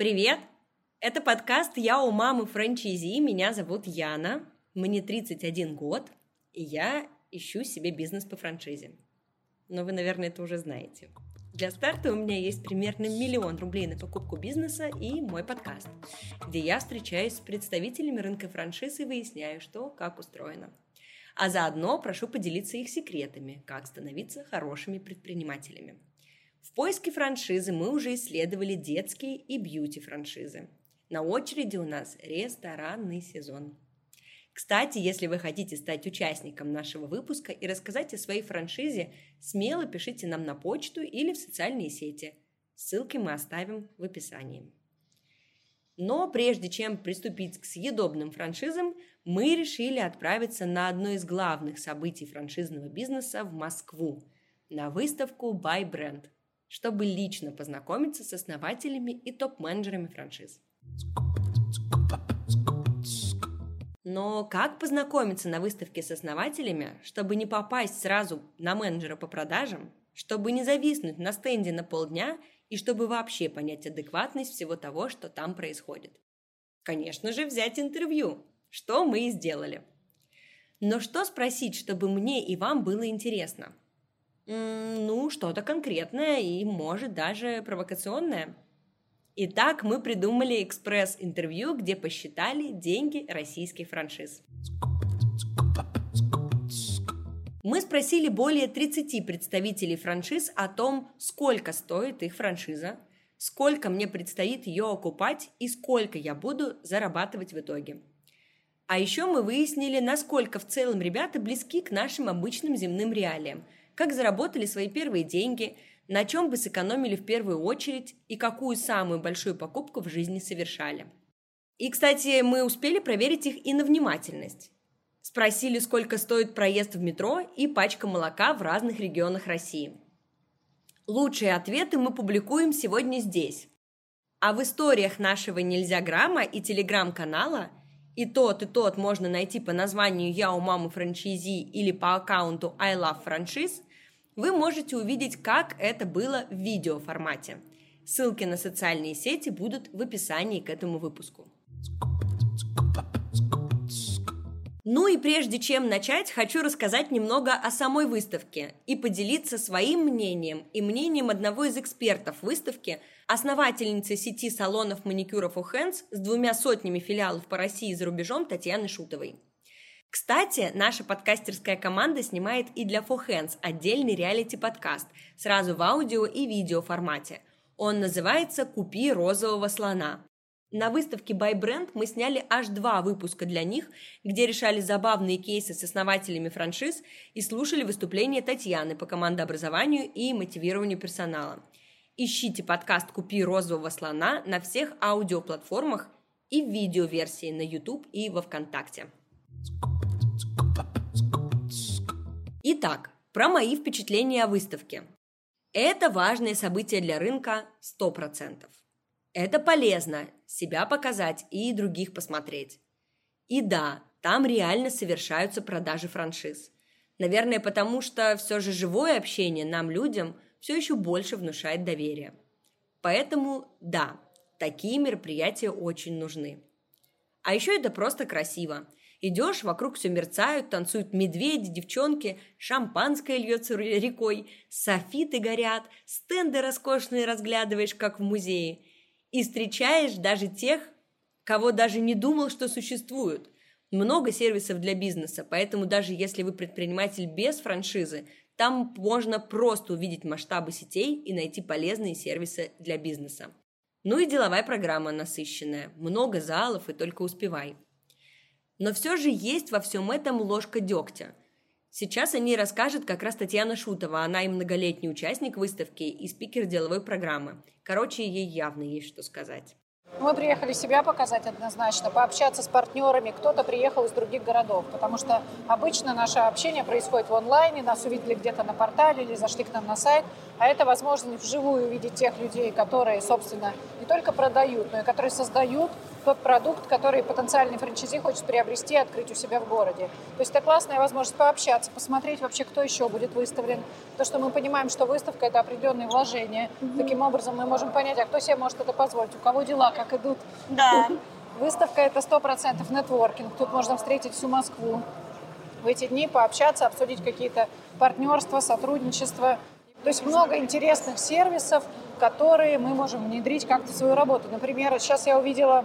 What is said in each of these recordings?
Привет! Это подкаст «Я у мамы франчайзи». Меня зовут Яна, мне 31 год, и я ищу себе бизнес по франшизе. Но вы, наверное, это уже знаете. Для старта у меня есть примерно миллион рублей на покупку бизнеса и мой подкаст, где я встречаюсь с представителями рынка франшиз и выясняю, что как устроено. А заодно прошу поделиться их секретами, как становиться хорошими предпринимателями – в поиске франшизы мы уже исследовали детские и бьюти-франшизы. На очереди у нас ресторанный сезон. Кстати, если вы хотите стать участником нашего выпуска и рассказать о своей франшизе, смело пишите нам на почту или в социальные сети. Ссылки мы оставим в описании. Но прежде чем приступить к съедобным франшизам, мы решили отправиться на одно из главных событий франшизного бизнеса в Москву – на выставку Buy Brand – чтобы лично познакомиться с основателями и топ-менеджерами франшиз. Но как познакомиться на выставке с основателями, чтобы не попасть сразу на менеджера по продажам, чтобы не зависнуть на стенде на полдня и чтобы вообще понять адекватность всего того, что там происходит? Конечно же, взять интервью, что мы и сделали. Но что спросить, чтобы мне и вам было интересно? Ну, что-то конкретное и, может, даже провокационное. Итак, мы придумали экспресс-интервью, где посчитали деньги российских франшиз. Мы спросили более 30 представителей франшиз о том, сколько стоит их франшиза, сколько мне предстоит ее окупать и сколько я буду зарабатывать в итоге. А еще мы выяснили, насколько в целом ребята близки к нашим обычным земным реалиям – как заработали свои первые деньги, на чем бы сэкономили в первую очередь и какую самую большую покупку в жизни совершали. И, кстати, мы успели проверить их и на внимательность. Спросили, сколько стоит проезд в метро и пачка молока в разных регионах России. Лучшие ответы мы публикуем сегодня здесь. А в историях нашего «Нельзя грамма» и телеграм-канала и тот, и тот можно найти по названию «Я у мамы франчайзи» или по аккаунту «I love franchise», вы можете увидеть, как это было в видеоформате. Ссылки на социальные сети будут в описании к этому выпуску. Ну и прежде чем начать, хочу рассказать немного о самой выставке и поделиться своим мнением и мнением одного из экспертов выставки, основательницы сети салонов маникюров у Hands с двумя сотнями филиалов по России и за рубежом Татьяны Шутовой. Кстати, наша подкастерская команда снимает и для For отдельный реалити-подкаст, сразу в аудио и видео формате. Он называется «Купи розового слона». На выставке By мы сняли аж два выпуска для них, где решали забавные кейсы с основателями франшиз и слушали выступления Татьяны по командообразованию и мотивированию персонала. Ищите подкаст «Купи розового слона» на всех аудиоплатформах и в видеоверсии на YouTube и во Вконтакте. Итак, про мои впечатления о выставке. Это важное событие для рынка 100%. Это полезно себя показать и других посмотреть. И да, там реально совершаются продажи франшиз. Наверное, потому что все же живое общение нам, людям, все еще больше внушает доверие. Поэтому да, такие мероприятия очень нужны. А еще это просто красиво – Идешь, вокруг все мерцают, танцуют медведи, девчонки, шампанское льется рекой, софиты горят, стенды роскошные разглядываешь, как в музее. И встречаешь даже тех, кого даже не думал, что существуют. Много сервисов для бизнеса, поэтому даже если вы предприниматель без франшизы, там можно просто увидеть масштабы сетей и найти полезные сервисы для бизнеса. Ну и деловая программа насыщенная. Много залов и только успевай. Но все же есть во всем этом ложка дегтя. Сейчас о ней расскажет как раз Татьяна Шутова. Она и многолетний участник выставки, и спикер деловой программы. Короче, ей явно есть что сказать. Мы приехали себя показать однозначно, пообщаться с партнерами. Кто-то приехал из других городов, потому что обычно наше общение происходит в онлайне, нас увидели где-то на портале или зашли к нам на сайт, а это возможность вживую увидеть тех людей, которые, собственно, не только продают, но и которые создают тот продукт, который потенциальный франчайзи хочет приобрести и открыть у себя в городе. То есть это классная возможность пообщаться, посмотреть вообще, кто еще будет выставлен. То, что мы понимаем, что выставка – это определенные вложения. Mm-hmm. Таким образом мы можем понять, а кто себе может это позволить, у кого дела как идут. Да. Выставка – это сто процентов нетворкинг. Тут можно встретить всю Москву в эти дни, пообщаться, обсудить какие-то партнерства, сотрудничества. То есть много интересных сервисов, которые мы можем внедрить как-то в свою работу. Например, сейчас я увидела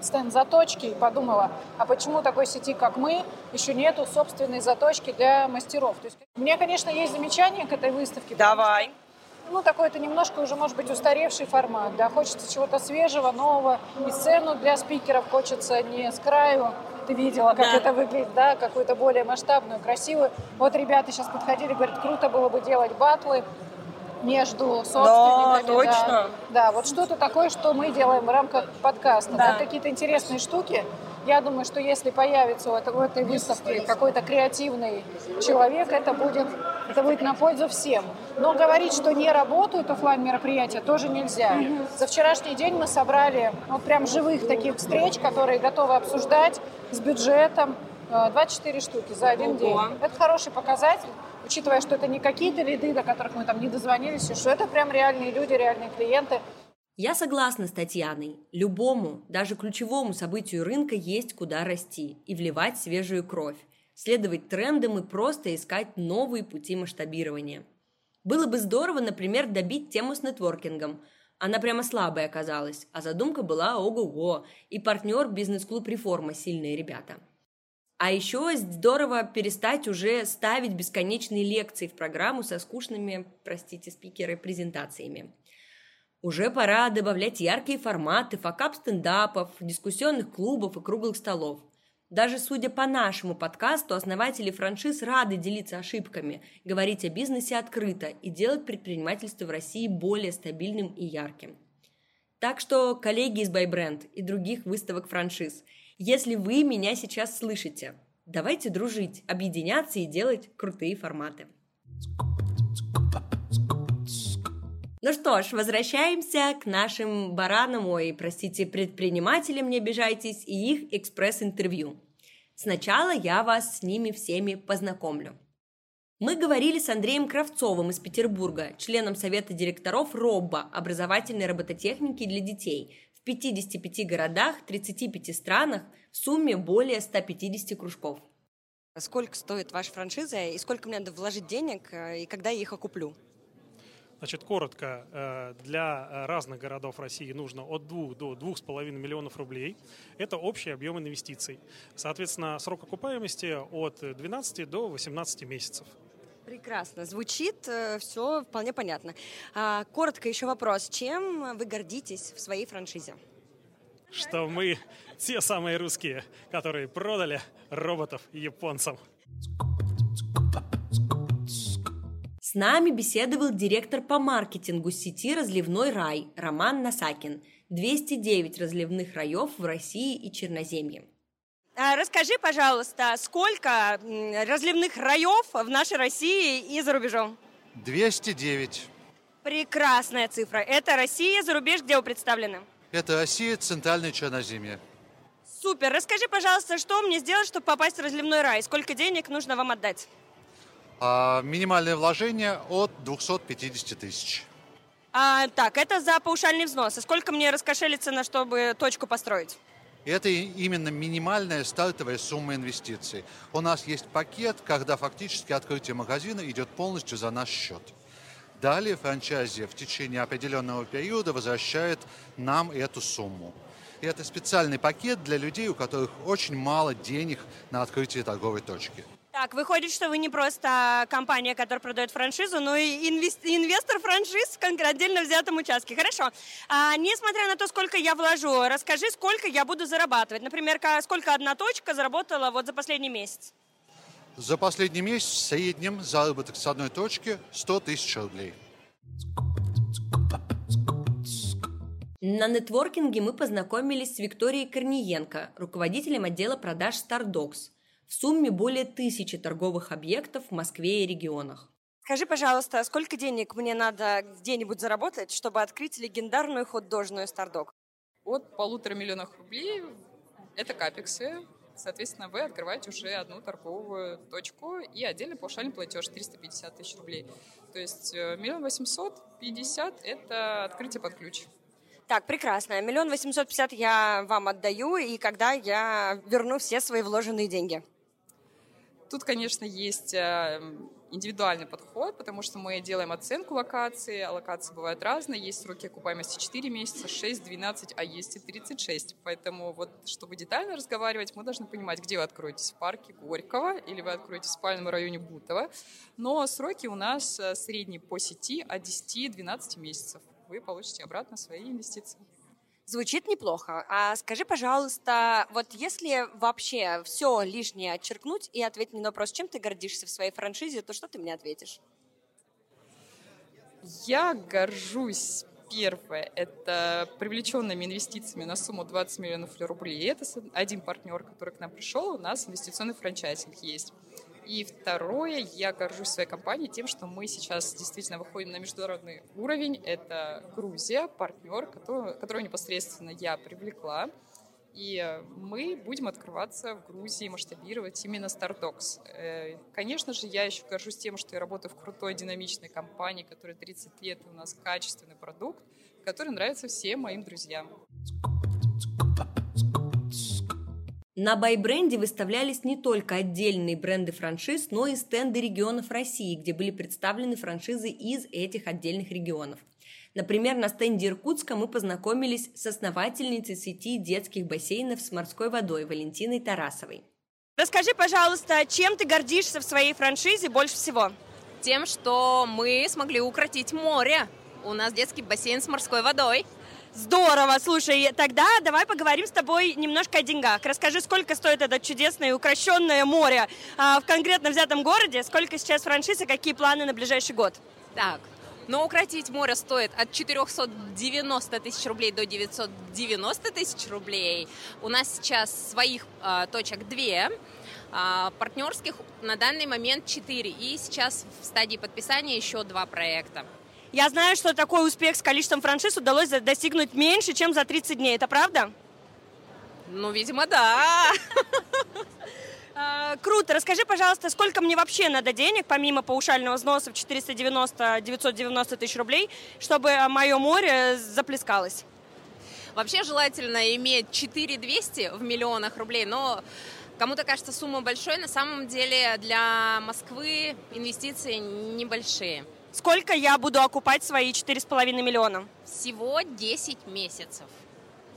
стенд заточки и подумала, а почему такой сети, как мы, еще нету собственной заточки для мастеров. То есть у меня, конечно, есть замечания к этой выставке. Давай. Что, ну, такой это немножко уже, может быть, устаревший формат, да, хочется чего-то свежего, нового, и сцену для спикеров хочется не с краю, ты видела, как да. это выглядит, да, какую-то более масштабную, красивую. Вот ребята сейчас подходили, говорят, круто было бы делать батлы, между собственниками. Да, точно. Да, да вот что-то такое, что мы делаем в рамках подкаста. Да. Да, какие-то интересные штуки. Я думаю, что если появится вот в этой выставке какой-то креативный человек, это будет, это будет на пользу всем. Но говорить, что не работают офлайн мероприятия, тоже нельзя. За вчерашний день мы собрали вот прям живых таких встреч, которые готовы обсуждать с бюджетом. 24 э, штуки за один Ого. день. Это хороший показатель учитывая, что это не какие-то лиды, до которых мы там не дозвонились, что это прям реальные люди, реальные клиенты. Я согласна с Татьяной. Любому, даже ключевому событию рынка есть куда расти и вливать свежую кровь, следовать трендам и просто искать новые пути масштабирования. Было бы здорово, например, добить тему с нетворкингом. Она прямо слабая оказалась, а задумка была ого-го, и партнер бизнес-клуб «Реформа» сильные ребята – а еще здорово перестать уже ставить бесконечные лекции в программу со скучными, простите, спикеры, презентациями. Уже пора добавлять яркие форматы, факап стендапов, дискуссионных клубов и круглых столов. Даже судя по нашему подкасту, основатели франшиз рады делиться ошибками, говорить о бизнесе открыто и делать предпринимательство в России более стабильным и ярким. Так что, коллеги из Байбренд и других выставок франшиз – если вы меня сейчас слышите, давайте дружить, объединяться и делать крутые форматы. Ну что ж, возвращаемся к нашим баранам, ой, простите, предпринимателям, не обижайтесь, и их экспресс-интервью. Сначала я вас с ними всеми познакомлю. Мы говорили с Андреем Кравцовым из Петербурга, членом совета директоров РОББА, образовательной робототехники для детей, 55 городах, 35 странах, в сумме более 150 кружков. Сколько стоит ваша франшиза и сколько мне надо вложить денег э, и когда я их окуплю? Значит, коротко, э, для разных городов России нужно от 2 до 2,5 миллионов рублей. Это общий объем инвестиций. Соответственно, срок окупаемости от 12 до 18 месяцев. Прекрасно. Звучит э, все вполне понятно. А, коротко еще вопрос. Чем вы гордитесь в своей франшизе? Что мы те самые русские, которые продали роботов японцам. С нами беседовал директор по маркетингу сети «Разливной рай» Роман Насакин. 209 разливных раев в России и Черноземье. А, расскажи, пожалуйста, сколько разливных раев в нашей России и за рубежом? 209. Прекрасная цифра. Это Россия, за рубеж где вы представлены? Это Россия, Центральное Черноземье. Супер. Расскажи, пожалуйста, что мне сделать, чтобы попасть в разливной рай? Сколько денег нужно вам отдать? А, минимальное вложение от 250 тысяч. А, так, это за паушальный взнос. И сколько мне раскошелиться на, чтобы точку построить? Это именно минимальная стартовая сумма инвестиций. У нас есть пакет, когда фактически открытие магазина идет полностью за наш счет. Далее франчайзи в течение определенного периода возвращает нам эту сумму. И это специальный пакет для людей, у которых очень мало денег на открытие торговой точки. Так, выходит, что вы не просто компания, которая продает франшизу, но и инвестор франшиз в отдельно взятом участке. Хорошо. А, несмотря на то, сколько я вложу, расскажи, сколько я буду зарабатывать. Например, сколько одна точка заработала вот за последний месяц? За последний месяц в среднем заработок с одной точки 100 тысяч рублей. На нетворкинге мы познакомились с Викторией Корниенко, руководителем отдела продаж StarDogs – в сумме более тысячи торговых объектов в Москве и регионах. Скажи, пожалуйста, сколько денег мне надо где-нибудь заработать, чтобы открыть легендарную хот-дожную Стардок? от полутора миллионов рублей это капексы. Соответственно, вы открываете уже одну торговую точку и отдельный паушальный платеж 350 тысяч рублей. То есть э, миллион восемьсот пятьдесят – это открытие под ключ. Так, прекрасно. Миллион восемьсот пятьдесят я вам отдаю, и когда я верну все свои вложенные деньги? Тут, конечно, есть э, индивидуальный подход, потому что мы делаем оценку локации, а локации бывают разные, есть сроки окупаемости 4 месяца, 6, 12, а есть и 36. Поэтому вот, чтобы детально разговаривать, мы должны понимать, где вы откроетесь, в парке Горького или вы откроетесь в спальном районе Бутова. Но сроки у нас э, средние по сети от 10-12 месяцев вы получите обратно свои инвестиции. Звучит неплохо. А скажи, пожалуйста, вот если вообще все лишнее отчеркнуть и ответить на вопрос, чем ты гордишься в своей франшизе, то что ты мне ответишь? Я горжусь Первое – это привлеченными инвестициями на сумму 20 миллионов рублей. Это один партнер, который к нам пришел, у нас инвестиционный франчайзинг есть. И второе, я горжусь своей компанией тем, что мы сейчас действительно выходим на международный уровень. Это Грузия, партнер, который, которого непосредственно я привлекла. И мы будем открываться в Грузии, масштабировать именно Stardocs. Э, конечно же, я еще горжусь тем, что я работаю в крутой, динамичной компании, которая 30 лет, и у нас качественный продукт, который нравится всем моим друзьям. На байбренде выставлялись не только отдельные бренды франшиз, но и стенды регионов России, где были представлены франшизы из этих отдельных регионов. Например, на стенде Иркутска мы познакомились с основательницей сети детских бассейнов с морской водой Валентиной Тарасовой. Расскажи, пожалуйста, чем ты гордишься в своей франшизе больше всего? Тем, что мы смогли укротить море. У нас детский бассейн с морской водой. Здорово, слушай, тогда давай поговорим с тобой немножко о деньгах. Расскажи, сколько стоит это чудесное и укращенное море а, в конкретно взятом городе, сколько сейчас франшизы, какие планы на ближайший год? Так, но укротить море стоит от 490 тысяч рублей до 990 тысяч рублей. У нас сейчас своих э, точек две, э, партнерских на данный момент четыре. И сейчас в стадии подписания еще два проекта. Я знаю, что такой успех с количеством франшиз удалось достигнуть меньше, чем за 30 дней. Это правда? Ну, видимо, да. А, круто. Расскажи, пожалуйста, сколько мне вообще надо денег, помимо паушального взноса в 490-990 тысяч рублей, чтобы мое море заплескалось? Вообще желательно иметь 4200 в миллионах рублей, но кому-то кажется сумма большой. На самом деле для Москвы инвестиции небольшие. Сколько я буду окупать свои 4,5 миллиона? Всего 10 месяцев.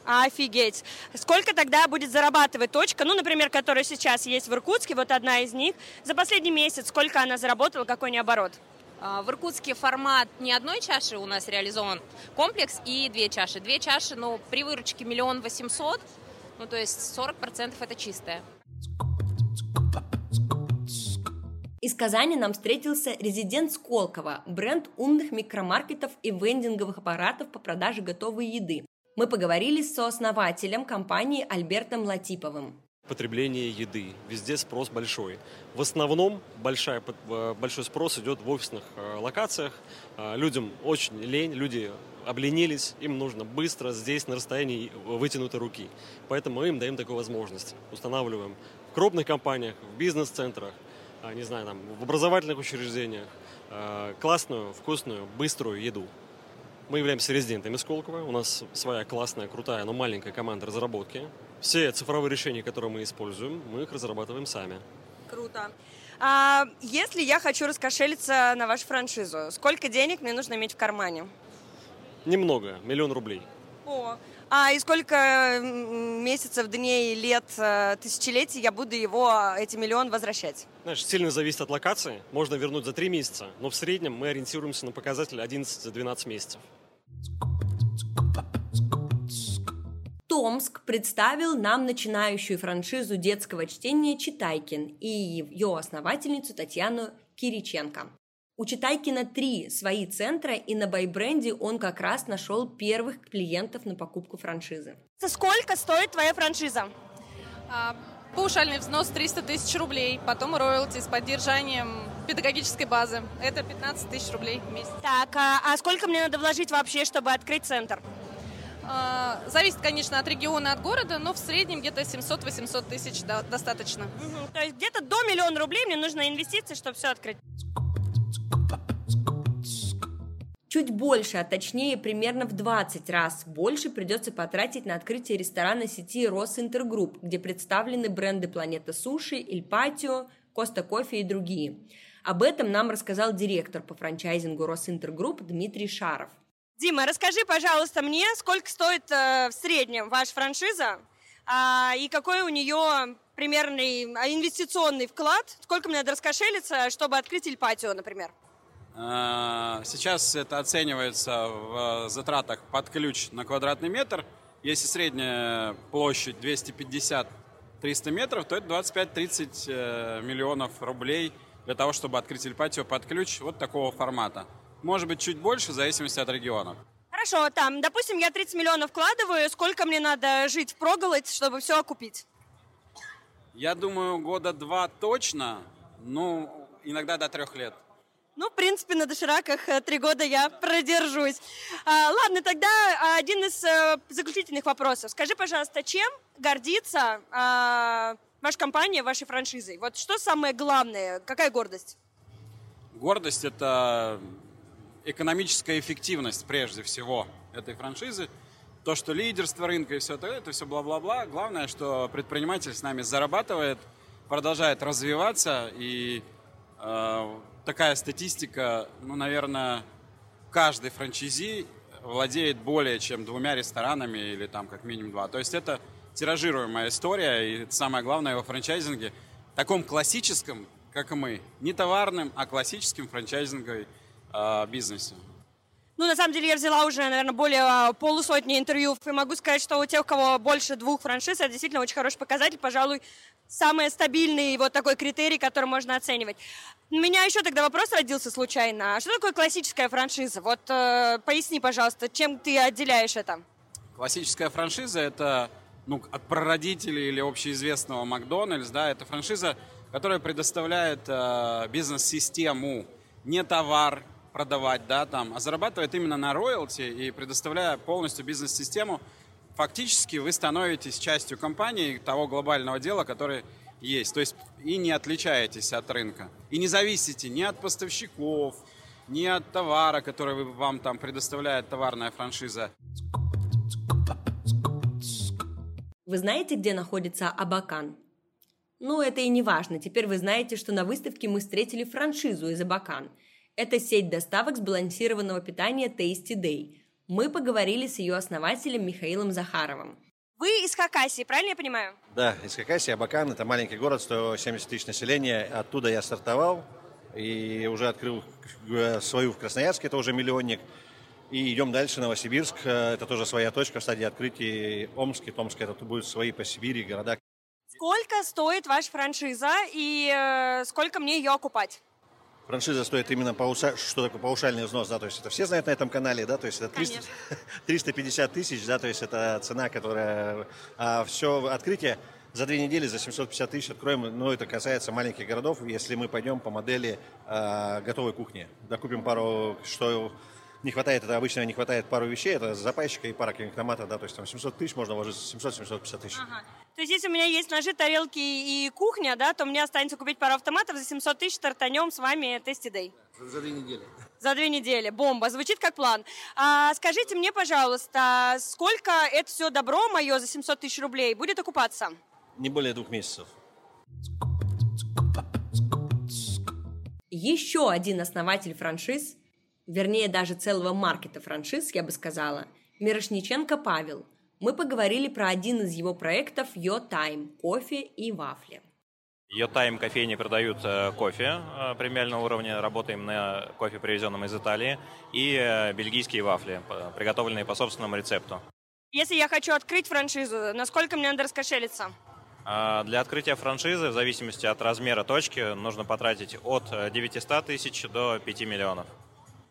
Офигеть. Сколько тогда будет зарабатывать точка, ну, например, которая сейчас есть в Иркутске, вот одна из них, за последний месяц, сколько она заработала, какой не оборот? А, в Иркутске формат не одной чаши у нас реализован, комплекс и две чаши. Две чаши, но при выручке миллион восемьсот, ну, то есть 40% это чистое. Из Казани нам встретился резидент Сколково, бренд умных микромаркетов и вендинговых аппаратов по продаже готовой еды. Мы поговорили с сооснователем компании Альбертом Латиповым. Потребление еды. Везде спрос большой. В основном большая, э, большой спрос идет в офисных э, локациях. Э, людям очень лень, люди обленились, им нужно быстро здесь на расстоянии вытянутой руки. Поэтому мы им даем такую возможность. Устанавливаем в крупных компаниях, в бизнес-центрах – не знаю, там, в образовательных учреждениях а, классную, вкусную, быструю еду. Мы являемся резидентами Сколково. У нас своя классная, крутая, но маленькая команда разработки. Все цифровые решения, которые мы используем, мы их разрабатываем сами. Круто. А если я хочу раскошелиться на вашу франшизу, сколько денег мне нужно иметь в кармане? Немного, миллион рублей. О, а и сколько месяцев, дней, лет, э, тысячелетий я буду его, эти миллион, возвращать? Знаешь, сильно зависит от локации. Можно вернуть за 3 месяца, но в среднем мы ориентируемся на показатель 11-12 месяцев. Томск представил нам начинающую франшизу детского чтения «Читайкин» и ее основательницу Татьяну Кириченко. У Читайкина три свои центра, и на байбренде он как раз нашел первых клиентов на покупку франшизы. Сколько стоит твоя франшиза? А, паушальный взнос 300 тысяч рублей, потом роялти с поддержанием педагогической базы. Это 15 тысяч рублей в месяц. Так, а, а сколько мне надо вложить вообще, чтобы открыть центр? А, зависит, конечно, от региона, от города, но в среднем где-то 700-800 тысяч достаточно. Угу. То есть где-то до миллиона рублей мне нужно инвестиции, чтобы все открыть. Чуть больше, а точнее примерно в 20 раз больше придется потратить на открытие ресторана сети Росинтергрупп, где представлены бренды Планета Суши, Иль Патио, Коста Кофе и другие. Об этом нам рассказал директор по франчайзингу Росинтергрупп Дмитрий Шаров. Дима, расскажи, пожалуйста, мне, сколько стоит э, в среднем ваша франшиза а, и какой у нее примерный а, инвестиционный вклад, сколько мне надо раскошелиться, чтобы открыть Иль Патио, например? А, сейчас это оценивается в затратах под ключ на квадратный метр. Если средняя площадь 250-300 метров, то это 25-30 э, миллионов рублей для того, чтобы открыть Ильпатио под ключ вот такого формата. Может быть, чуть больше, в зависимости от регионов. Хорошо, там, допустим, я 30 миллионов вкладываю, сколько мне надо жить в проголодь, чтобы все окупить? Я думаю, года два точно, ну, иногда до трех лет. Ну, в принципе, на дошираках э, три года я продержусь. А, ладно, тогда один из а, заключительных вопросов. Скажи, пожалуйста, чем гордится а, ваша компания вашей франшизой? Вот что самое главное? Какая гордость? Гордость – это экономическая эффективность прежде всего этой франшизы. То, что лидерство рынка и все это, это все бла-бла-бла. Главное, что предприниматель с нами зарабатывает, продолжает развиваться и э, такая статистика, ну, наверное, каждый франчайзи владеет более чем двумя ресторанами или там как минимум два. То есть это тиражируемая история, и самое главное во франчайзинге, таком классическом, как и мы, не товарным, а классическим франчайзинговой э, бизнесе. Ну, на самом деле, я взяла уже, наверное, более а, полусотни интервью, и могу сказать, что у тех, у кого больше двух франшиз, это действительно очень хороший показатель, пожалуй, самый стабильный вот такой критерий, который можно оценивать. У меня еще тогда вопрос родился случайно. А что такое классическая франшиза? Вот э, поясни, пожалуйста, чем ты отделяешь это? Классическая франшиза – это ну, от прародителей или общеизвестного Макдональдс, да, это франшиза, которая предоставляет э, бизнес-систему, не товар, продавать, да, там, а зарабатывает именно на роялти и предоставляя полностью бизнес-систему, фактически вы становитесь частью компании того глобального дела, который есть. То есть и не отличаетесь от рынка. И не зависите ни от поставщиков, ни от товара, который вам там предоставляет товарная франшиза. Вы знаете, где находится Абакан? Ну, это и не важно. Теперь вы знаете, что на выставке мы встретили франшизу из Абакан – это сеть доставок сбалансированного питания Tasty Day. Мы поговорили с ее основателем Михаилом Захаровым. Вы из Хакасии, правильно я понимаю? Да, из Хакасии. Абакан – это маленький город, 170 тысяч населения. Оттуда я стартовал и уже открыл э, свою в Красноярске, это уже миллионник. И идем дальше, Новосибирск, э, это тоже своя точка в стадии открытия. Омск и Томск, это будут свои по Сибири города. Сколько стоит ваша франшиза и э, сколько мне ее окупать? Франшиза стоит именно пауша... что такое паушальный взнос, да, то есть это все знают на этом канале, да, то есть это 300... 350 тысяч, да, то есть это цена, которая... А все открытие за две недели за 750 тысяч откроем, но это касается маленьких городов, если мы пойдем по модели э, готовой кухни. Докупим пару, что не хватает, это обычно не хватает пару вещей, это запайщика и пара томата, да, то есть там 700 тысяч можно вложить, 700-750 тысяч. Ага. То есть если у меня есть ножи, тарелки и кухня, да, то мне останется купить пару автоматов за 700 тысяч, стартанем с вами Тести Дэй. За две недели. За две недели. Бомба. Звучит как план. А, скажите мне, пожалуйста, сколько это все добро мое за 700 тысяч рублей будет окупаться? Не более двух месяцев. Еще один основатель франшиз вернее даже целого маркета франшиз, я бы сказала, Мирошниченко Павел. Мы поговорили про один из его проектов Yo Time – кофе и вафли. Yo Time кофейни продают э, кофе э, премиального уровня, работаем на кофе, привезенном из Италии, и э, бельгийские вафли, приготовленные по собственному рецепту. Если я хочу открыть франшизу, насколько мне надо раскошелиться? Для открытия франшизы, в зависимости от размера точки, нужно потратить от 900 тысяч до 5 миллионов.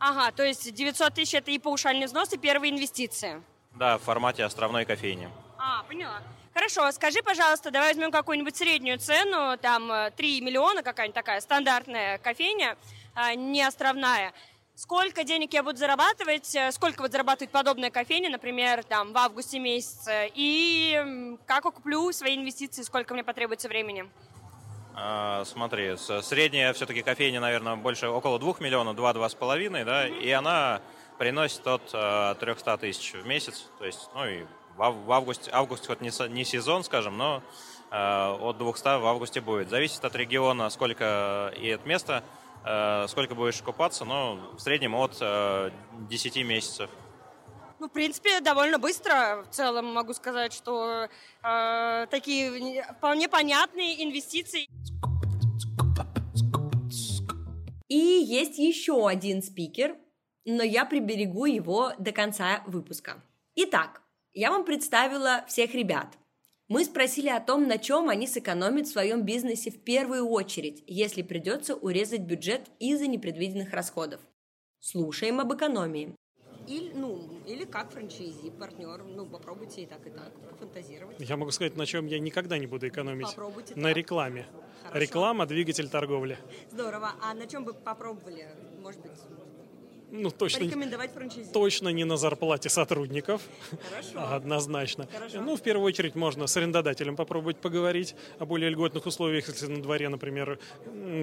Ага, то есть 900 тысяч это и паушальный взнос, и первые инвестиции. Да, в формате островной кофейни. А, поняла. Хорошо, скажи, пожалуйста, давай возьмем какую-нибудь среднюю цену, там 3 э, миллиона какая-нибудь такая стандартная кофейня, а, не островная. сколько денег я буду зарабатывать, э, сколько вот зарабатывает подобная кофейня, например, там в августе месяце, и как окуплю свои инвестиции, сколько мне потребуется времени. А, смотри, средняя все-таки кофейня, наверное, больше около 2 миллионов, 2-2,5, да, mm-hmm. и она приносит от 300 тысяч в месяц, то есть, ну и в августе, август хоть не, не сезон, скажем, но от 200 в августе будет. Зависит от региона, сколько и от места, Э, сколько будешь купаться, но в среднем от 10 э, месяцев. Ну, в принципе, довольно быстро. В целом могу сказать, что э, такие вполне понятные инвестиции. И есть еще один спикер, но я приберегу его до конца выпуска. Итак, я вам представила всех ребят. Мы спросили о том, на чем они сэкономят в своем бизнесе в первую очередь, если придется урезать бюджет из-за непредвиденных расходов. Слушаем об экономии. Или, ну, или как франчайзи, партнер. Ну, попробуйте и так, и так, фантазировать. Я могу сказать, на чем я никогда не буду экономить. Попробуйте на так. рекламе. Хорошо. Реклама – двигатель торговли. Здорово. А на чем бы попробовали? Может быть, ну, точно, порекомендовать франчайзи? Точно не на зарплате сотрудников. Хорошо. Однозначно. Хорошо. Ну, в первую очередь можно с арендодателем попробовать поговорить о более льготных условиях, если на дворе, например,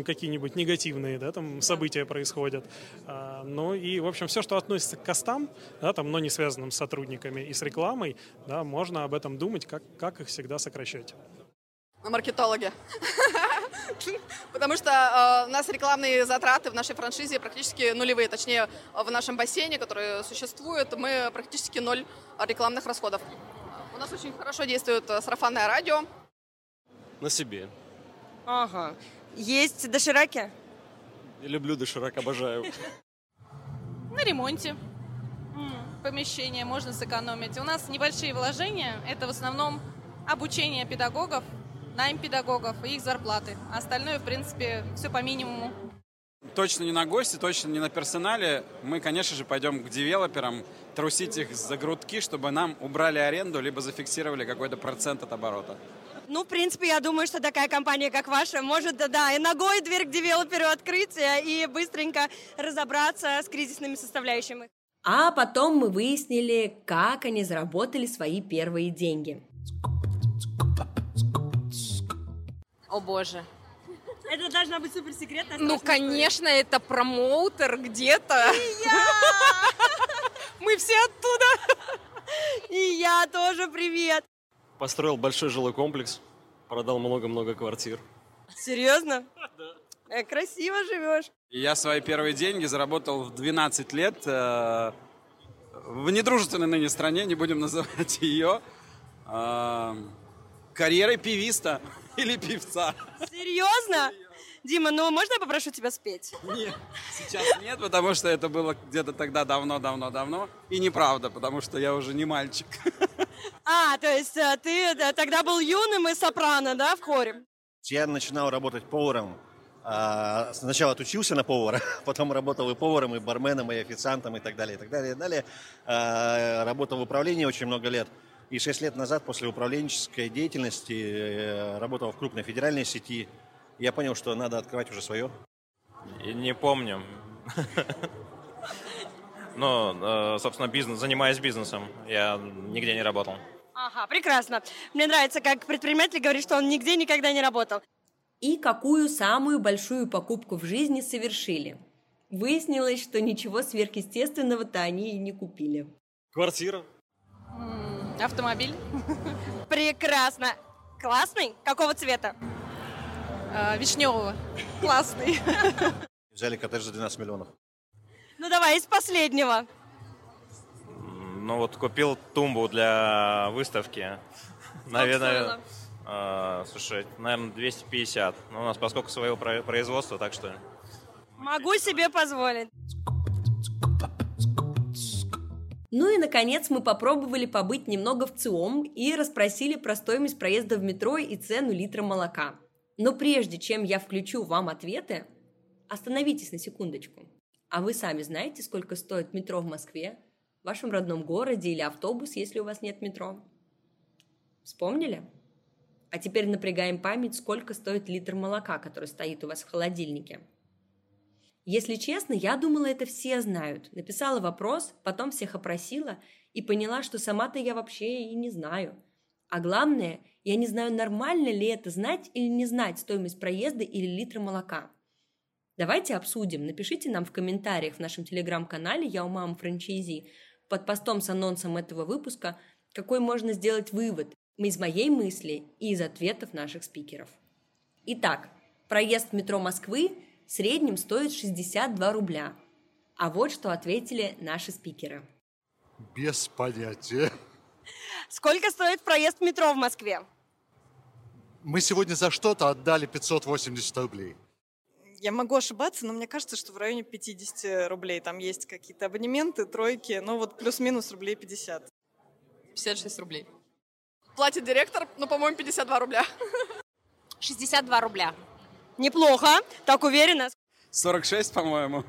какие-нибудь негативные да, там, события происходят. А, ну и, в общем, все, что относится к костам, да, там, но не связанным с сотрудниками и с рекламой, да, можно об этом думать, как, как их всегда сокращать. Маркетологи. Потому что э, у нас рекламные затраты в нашей франшизе практически нулевые. Точнее, в нашем бассейне, который существует, мы практически ноль рекламных расходов. У нас очень хорошо действует э, сарафанное радио. На себе. Ага. Есть дошираки? Я люблю доширак, обожаю. На ремонте помещения можно сэкономить. У нас небольшие вложения. Это в основном обучение педагогов найм педагогов и их зарплаты. Остальное, в принципе, все по минимуму. Точно не на гости, точно не на персонале. Мы, конечно же, пойдем к девелоперам, трусить их за грудки, чтобы нам убрали аренду, либо зафиксировали какой-то процент от оборота. Ну, в принципе, я думаю, что такая компания, как ваша, может, да, и ногой дверь к девелоперу открыть э, и быстренько разобраться с кризисными составляющими. А потом мы выяснили, как они заработали свои первые деньги. О боже. Это должна быть суперсекретная Ну, конечно, история. это промоутер где-то. И я! Мы все оттуда. И я тоже привет. Построил большой жилой комплекс, продал много-много квартир. Серьезно? Да. Э, красиво живешь. Я свои первые деньги заработал в 12 лет э, в недружественной ныне стране, не будем называть ее, э, карьерой певиста. Или певца. Серьезно? Дима, ну можно я попрошу тебя спеть? Нет, сейчас нет, потому что это было где-то тогда давно-давно-давно. И неправда, потому что я уже не мальчик. А, то есть э, ты тогда был юным и сопрано, да, в хоре? Я начинал работать поваром. А, сначала отучился на повара, потом работал и поваром, и барменом, и официантом, и так далее, и так далее, и далее. А, работал в управлении очень много лет. И шесть лет назад, после управленческой деятельности, э, работал в крупной федеральной сети. Я понял, что надо открывать уже свое. Не помню. Но, э, собственно, бизнес, занимаясь бизнесом, я нигде не работал. Ага, прекрасно. Мне нравится, как предприниматель говорит, что он нигде никогда не работал. И какую самую большую покупку в жизни совершили? Выяснилось, что ничего сверхъестественного-то они и не купили. Квартира. Автомобиль. Прекрасно. Классный? Какого цвета? А, вишневого. Классный. Взяли коттедж за 12 миллионов. Ну давай, из последнего. Ну вот купил тумбу для выставки. Наверное, э, слушай, наверное, 250. Но у нас поскольку своего производства, так что... Могу себе позволить. Ну и, наконец, мы попробовали побыть немного в ЦИОМ и расспросили про стоимость проезда в метро и цену литра молока. Но прежде чем я включу вам ответы, остановитесь на секундочку. А вы сами знаете, сколько стоит метро в Москве, в вашем родном городе или автобус, если у вас нет метро? Вспомнили? А теперь напрягаем память, сколько стоит литр молока, который стоит у вас в холодильнике. Если честно, я думала, это все знают. Написала вопрос, потом всех опросила и поняла, что сама-то я вообще и не знаю. А главное, я не знаю, нормально ли это знать или не знать стоимость проезда или литра молока. Давайте обсудим. Напишите нам в комментариях в нашем телеграм-канале «Я у мамы франчайзи» под постом с анонсом этого выпуска, какой можно сделать вывод из моей мысли и из ответов наших спикеров. Итак, проезд в метро Москвы в среднем стоит 62 рубля. А вот что ответили наши спикеры. Без понятия. Сколько стоит проезд в метро в Москве? Мы сегодня за что-то отдали 580 рублей. Я могу ошибаться, но мне кажется, что в районе 50 рублей. Там есть какие-то абонементы, тройки, ну вот плюс-минус рублей 50. 56 рублей. Платит директор, ну, по-моему, 52 рубля. 62 рубля. Неплохо, так уверенно. 46, по-моему.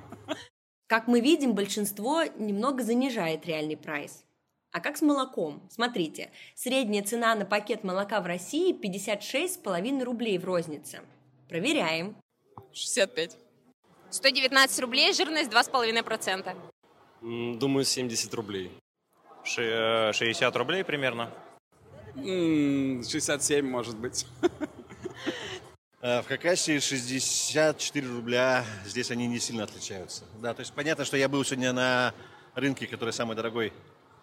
Как мы видим, большинство немного занижает реальный прайс. А как с молоком? Смотрите, средняя цена на пакет молока в России 56,5 рублей в рознице. Проверяем. 65. 119 рублей, жирность 2,5%. М, Думаю, 70 рублей. Ши- э, 60 рублей примерно. М, 67, может быть. Э, В Хакасии 64 рубля, здесь они не сильно отличаются. Да, то есть понятно, что я был сегодня на рынке, который самый дорогой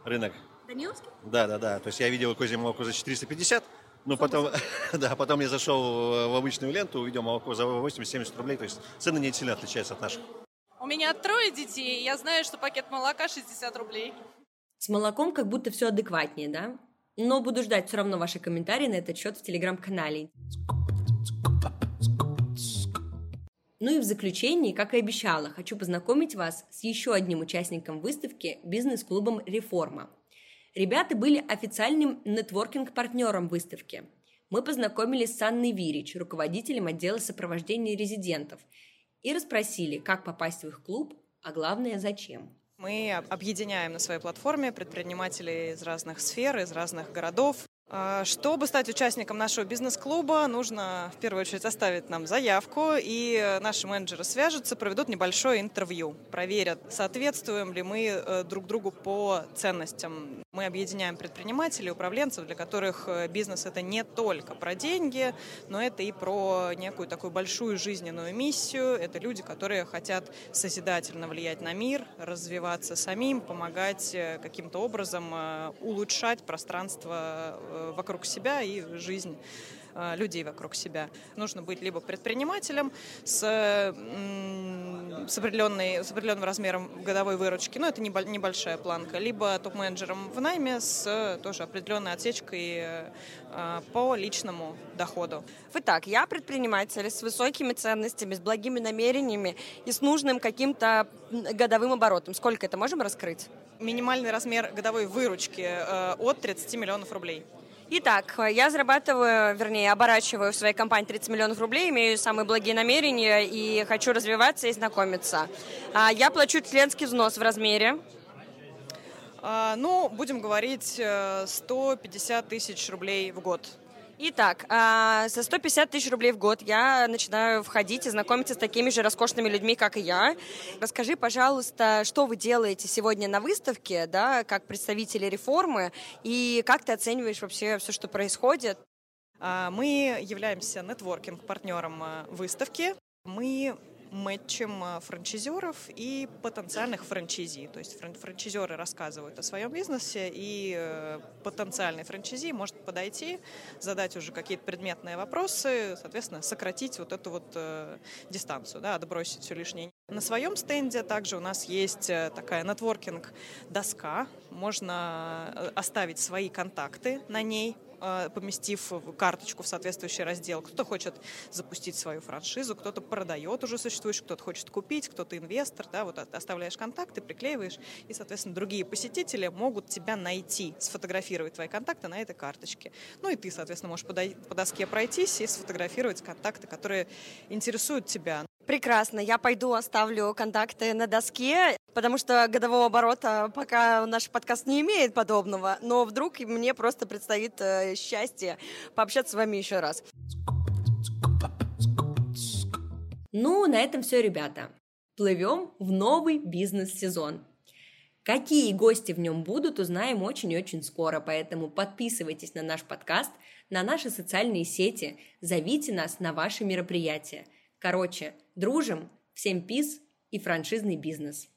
рынок. Даниловский? Да, да, да. То есть я видел козье молоко за 450, но потом, да, потом я зашел в обычную ленту, увидел молоко за 80-70 рублей. То есть цены не сильно отличаются от наших. У меня трое детей, я знаю, что пакет молока 60 рублей. С молоком как будто все адекватнее, да? Но буду ждать все равно ваши комментарии на этот счет в телеграм-канале. Ну и в заключении, как и обещала, хочу познакомить вас с еще одним участником выставки бизнес-клубом «Реформа». Ребята были официальным нетворкинг-партнером выставки. Мы познакомились с Анной Вирич, руководителем отдела сопровождения резидентов, и расспросили, как попасть в их клуб, а главное, зачем. Мы об- объединяем на своей платформе предпринимателей из разных сфер, из разных городов. А, Чтобы стать участником нашего бизнес-клуба, нужно в первую очередь оставить нам заявку, и наши менеджеры свяжутся, проведут небольшое интервью, проверят, соответствуем ли мы э, друг другу по ценностям. Мы объединяем предпринимателей, управленцев, для которых э, бизнес это не только про деньги, но это и про некую такую большую жизненную миссию. Это люди, которые хотят созидательно влиять на мир, развиваться самим, помогать э, каким-то образом улучшать пространство вокруг себя и жизнь э, людей вокруг себя. Нужно быть либо предпринимателем с, с, определенной, с определенным размером годовой выручки, но это небо- небольшая планка, либо топ-менеджером в найме с тоже определенной отсечкой э, по личному доходу. Итак, я предприниматель с высокими ценностями, с благими намерениями и с нужным каким-то годовым оборотом. Сколько это можем раскрыть? Минимальный размер годовой выручки э, от 30 миллионов рублей. Итак, я зарабатываю, вернее, оборачиваю в своей компании 30 миллионов рублей, имею самые благие намерения и хочу развиваться и знакомиться. А, Я плачу членский взнос в размере. А, Ну, будем говорить, э, 150 тысяч рублей в год. Итак, а, за 150 тысяч рублей в год я начинаю входить и знакомиться с такими же роскошными людьми, как и я. Расскажи, пожалуйста, что вы делаете сегодня на выставке, да, как представители реформы, и как ты оцениваешь вообще все, что происходит? А, Мы являемся нетворкинг-партнером э, выставки. Мы мэтчем э, франчайзеров и потенциальных франчайзи. То есть фран- франчайзеры рассказывают о своем бизнесе, и э, потенциальный франчайзи может подойти, задать уже какие-то предметные вопросы, соответственно, сократить вот эту вот э, дистанцию, да, отбросить все лишнее. На своем стенде также у нас есть э, такая нетворкинг-доска. Можно э, оставить свои контакты на ней, э, поместив карточку в соответствующий раздел. Кто-то хочет запустить свою франшизу, кто-то продает уже существующую, кто-то хочет купить, кто-то инвестор. Да, вот от- оставляешь контакты, приклеиваешь, и, соответственно, другие посетители могут тебя найти, сфотографировать твои контакты на этой карточке. Ну и ты, соответственно, можешь по доске пройтись и сфотографировать контакты, которые интересуют тебя. Прекрасно, я пойду оставлю контакты на доске, потому что годового оборота пока наш подкаст не имеет подобного, но вдруг мне просто предстоит э, счастье пообщаться с вами еще раз. Ну, на этом все, ребята. Плывем в новый бизнес-сезон. Какие гости в нем будут, узнаем очень и очень скоро, поэтому подписывайтесь на наш подкаст, на наши социальные сети, зовите нас на ваши мероприятия. Короче, дружим, всем пиз и франшизный бизнес.